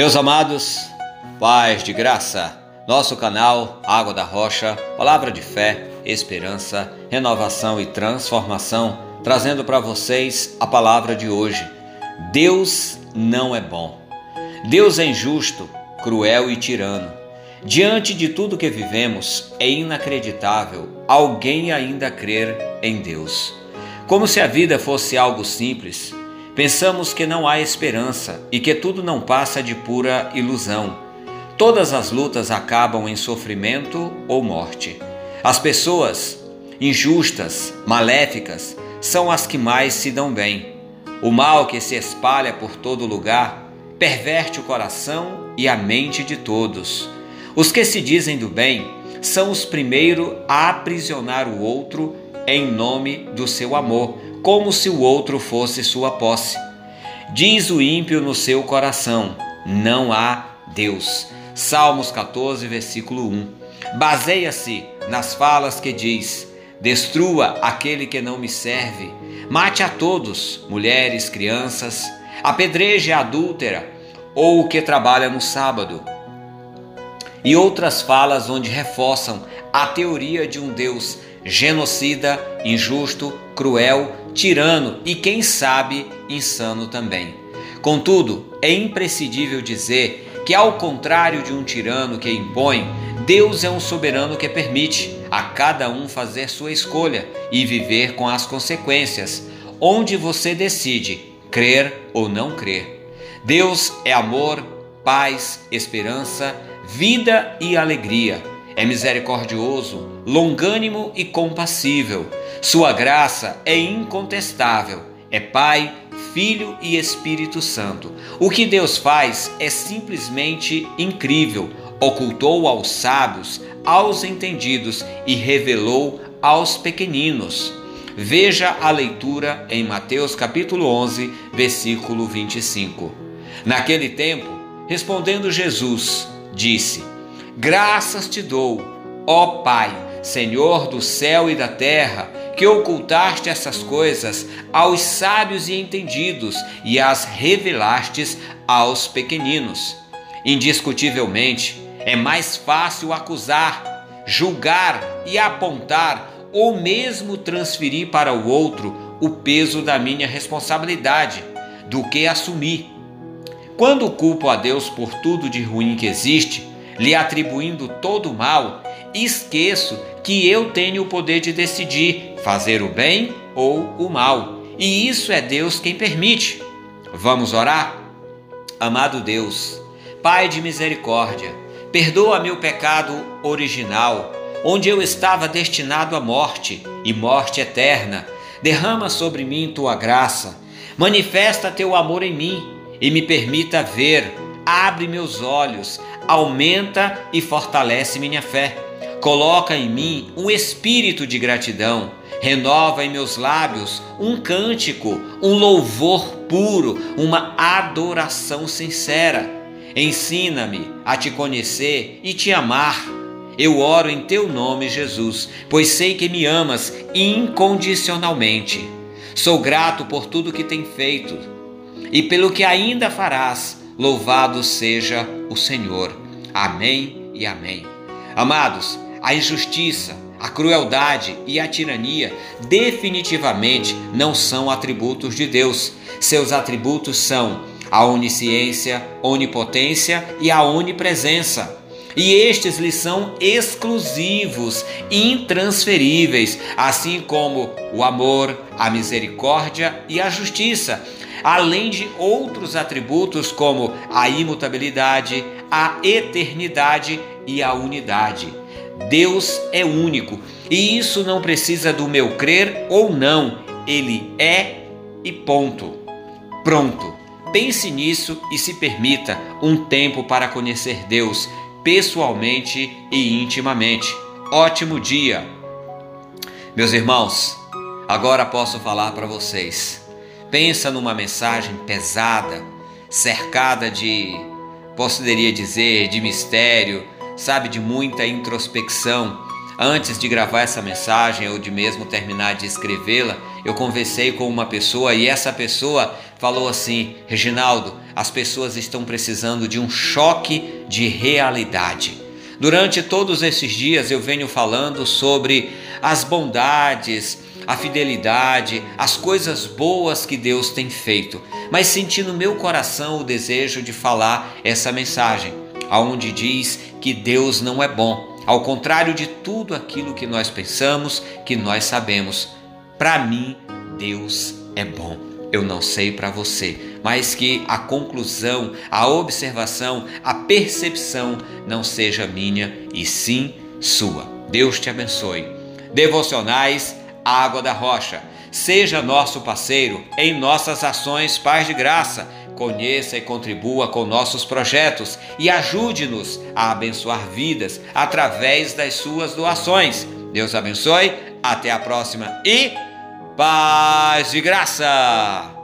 Meus amados, paz de graça, nosso canal Água da Rocha, palavra de fé, esperança, renovação e transformação, trazendo para vocês a palavra de hoje. Deus não é bom. Deus é injusto, cruel e tirano. Diante de tudo que vivemos, é inacreditável alguém ainda crer em Deus. Como se a vida fosse algo simples, pensamos que não há esperança e que tudo não passa de pura ilusão. Todas as lutas acabam em sofrimento ou morte. As pessoas injustas, maléficas, são as que mais se dão bem. O mal que se espalha por todo lugar perverte o coração e a mente de todos. Os que se dizem do bem são os primeiros a aprisionar o outro em nome do seu amor, como se o outro fosse sua posse. Diz o ímpio no seu coração: não há Deus. Salmos 14, versículo 1. Baseia-se nas falas que diz: Destrua aquele que não me serve, mate a todos, mulheres, crianças, apedreje a adúltera ou o que trabalha no sábado e outras falas onde reforçam a teoria de um Deus genocida, injusto, cruel, tirano e, quem sabe, insano também. Contudo, é imprescindível dizer que, ao contrário de um tirano que impõe, Deus é um soberano que permite a cada um fazer sua escolha e viver com as consequências, onde você decide crer ou não crer. Deus é amor, paz, esperança, vida e alegria. É misericordioso, longânimo e compassível. Sua graça é incontestável. É Pai, Filho e Espírito Santo. O que Deus faz é simplesmente incrível. Ocultou aos sábios, aos entendidos e revelou aos pequeninos. Veja a leitura em Mateus capítulo 11, versículo 25. Naquele tempo, respondendo Jesus, disse: Graças te dou, ó Pai, Senhor do céu e da terra, que ocultaste essas coisas aos sábios e entendidos e as revelastes aos pequeninos. Indiscutivelmente, é mais fácil acusar, julgar e apontar ou mesmo transferir para o outro o peso da minha responsabilidade do que assumir quando culpo a Deus por tudo de ruim que existe, lhe atribuindo todo o mal, esqueço que eu tenho o poder de decidir fazer o bem ou o mal. E isso é Deus quem permite. Vamos orar? Amado Deus, Pai de misericórdia, perdoa meu pecado original, onde eu estava destinado à morte e morte eterna. Derrama sobre mim tua graça, manifesta teu amor em mim e me permita ver, abre meus olhos, aumenta e fortalece minha fé. Coloca em mim um espírito de gratidão, renova em meus lábios um cântico, um louvor puro, uma adoração sincera. Ensina-me a te conhecer e te amar. Eu oro em teu nome, Jesus, pois sei que me amas incondicionalmente. Sou grato por tudo que tem feito e pelo que ainda farás. Louvado seja o Senhor. Amém e amém. Amados, a injustiça, a crueldade e a tirania definitivamente não são atributos de Deus. Seus atributos são a onisciência, onipotência e a onipresença. E estes lhes são exclusivos, intransferíveis, assim como o amor, a misericórdia e a justiça, além de outros atributos como a imutabilidade, a eternidade e a unidade. Deus é único e isso não precisa do meu crer ou não, ele é e ponto. Pronto. Pense nisso e se permita um tempo para conhecer Deus pessoalmente e intimamente. Ótimo dia! Meus irmãos, agora posso falar para vocês. Pensa numa mensagem pesada, cercada de, poderia dizer, de mistério, sabe, de muita introspecção. Antes de gravar essa mensagem ou de mesmo terminar de escrevê-la, eu conversei com uma pessoa e essa pessoa falou assim: Reginaldo, as pessoas estão precisando de um choque de realidade. Durante todos esses dias eu venho falando sobre as bondades, a fidelidade, as coisas boas que Deus tem feito, mas senti no meu coração o desejo de falar essa mensagem, aonde diz que Deus não é bom, ao contrário de tudo aquilo que nós pensamos, que nós sabemos. Para mim, Deus é bom. Eu não sei para você, mas que a conclusão, a observação, a percepção não seja minha e sim sua. Deus te abençoe. Devocionais Água da Rocha. Seja nosso parceiro em nossas ações Paz de Graça. Conheça e contribua com nossos projetos e ajude-nos a abençoar vidas através das suas doações. Deus abençoe, até a próxima e paz de graça!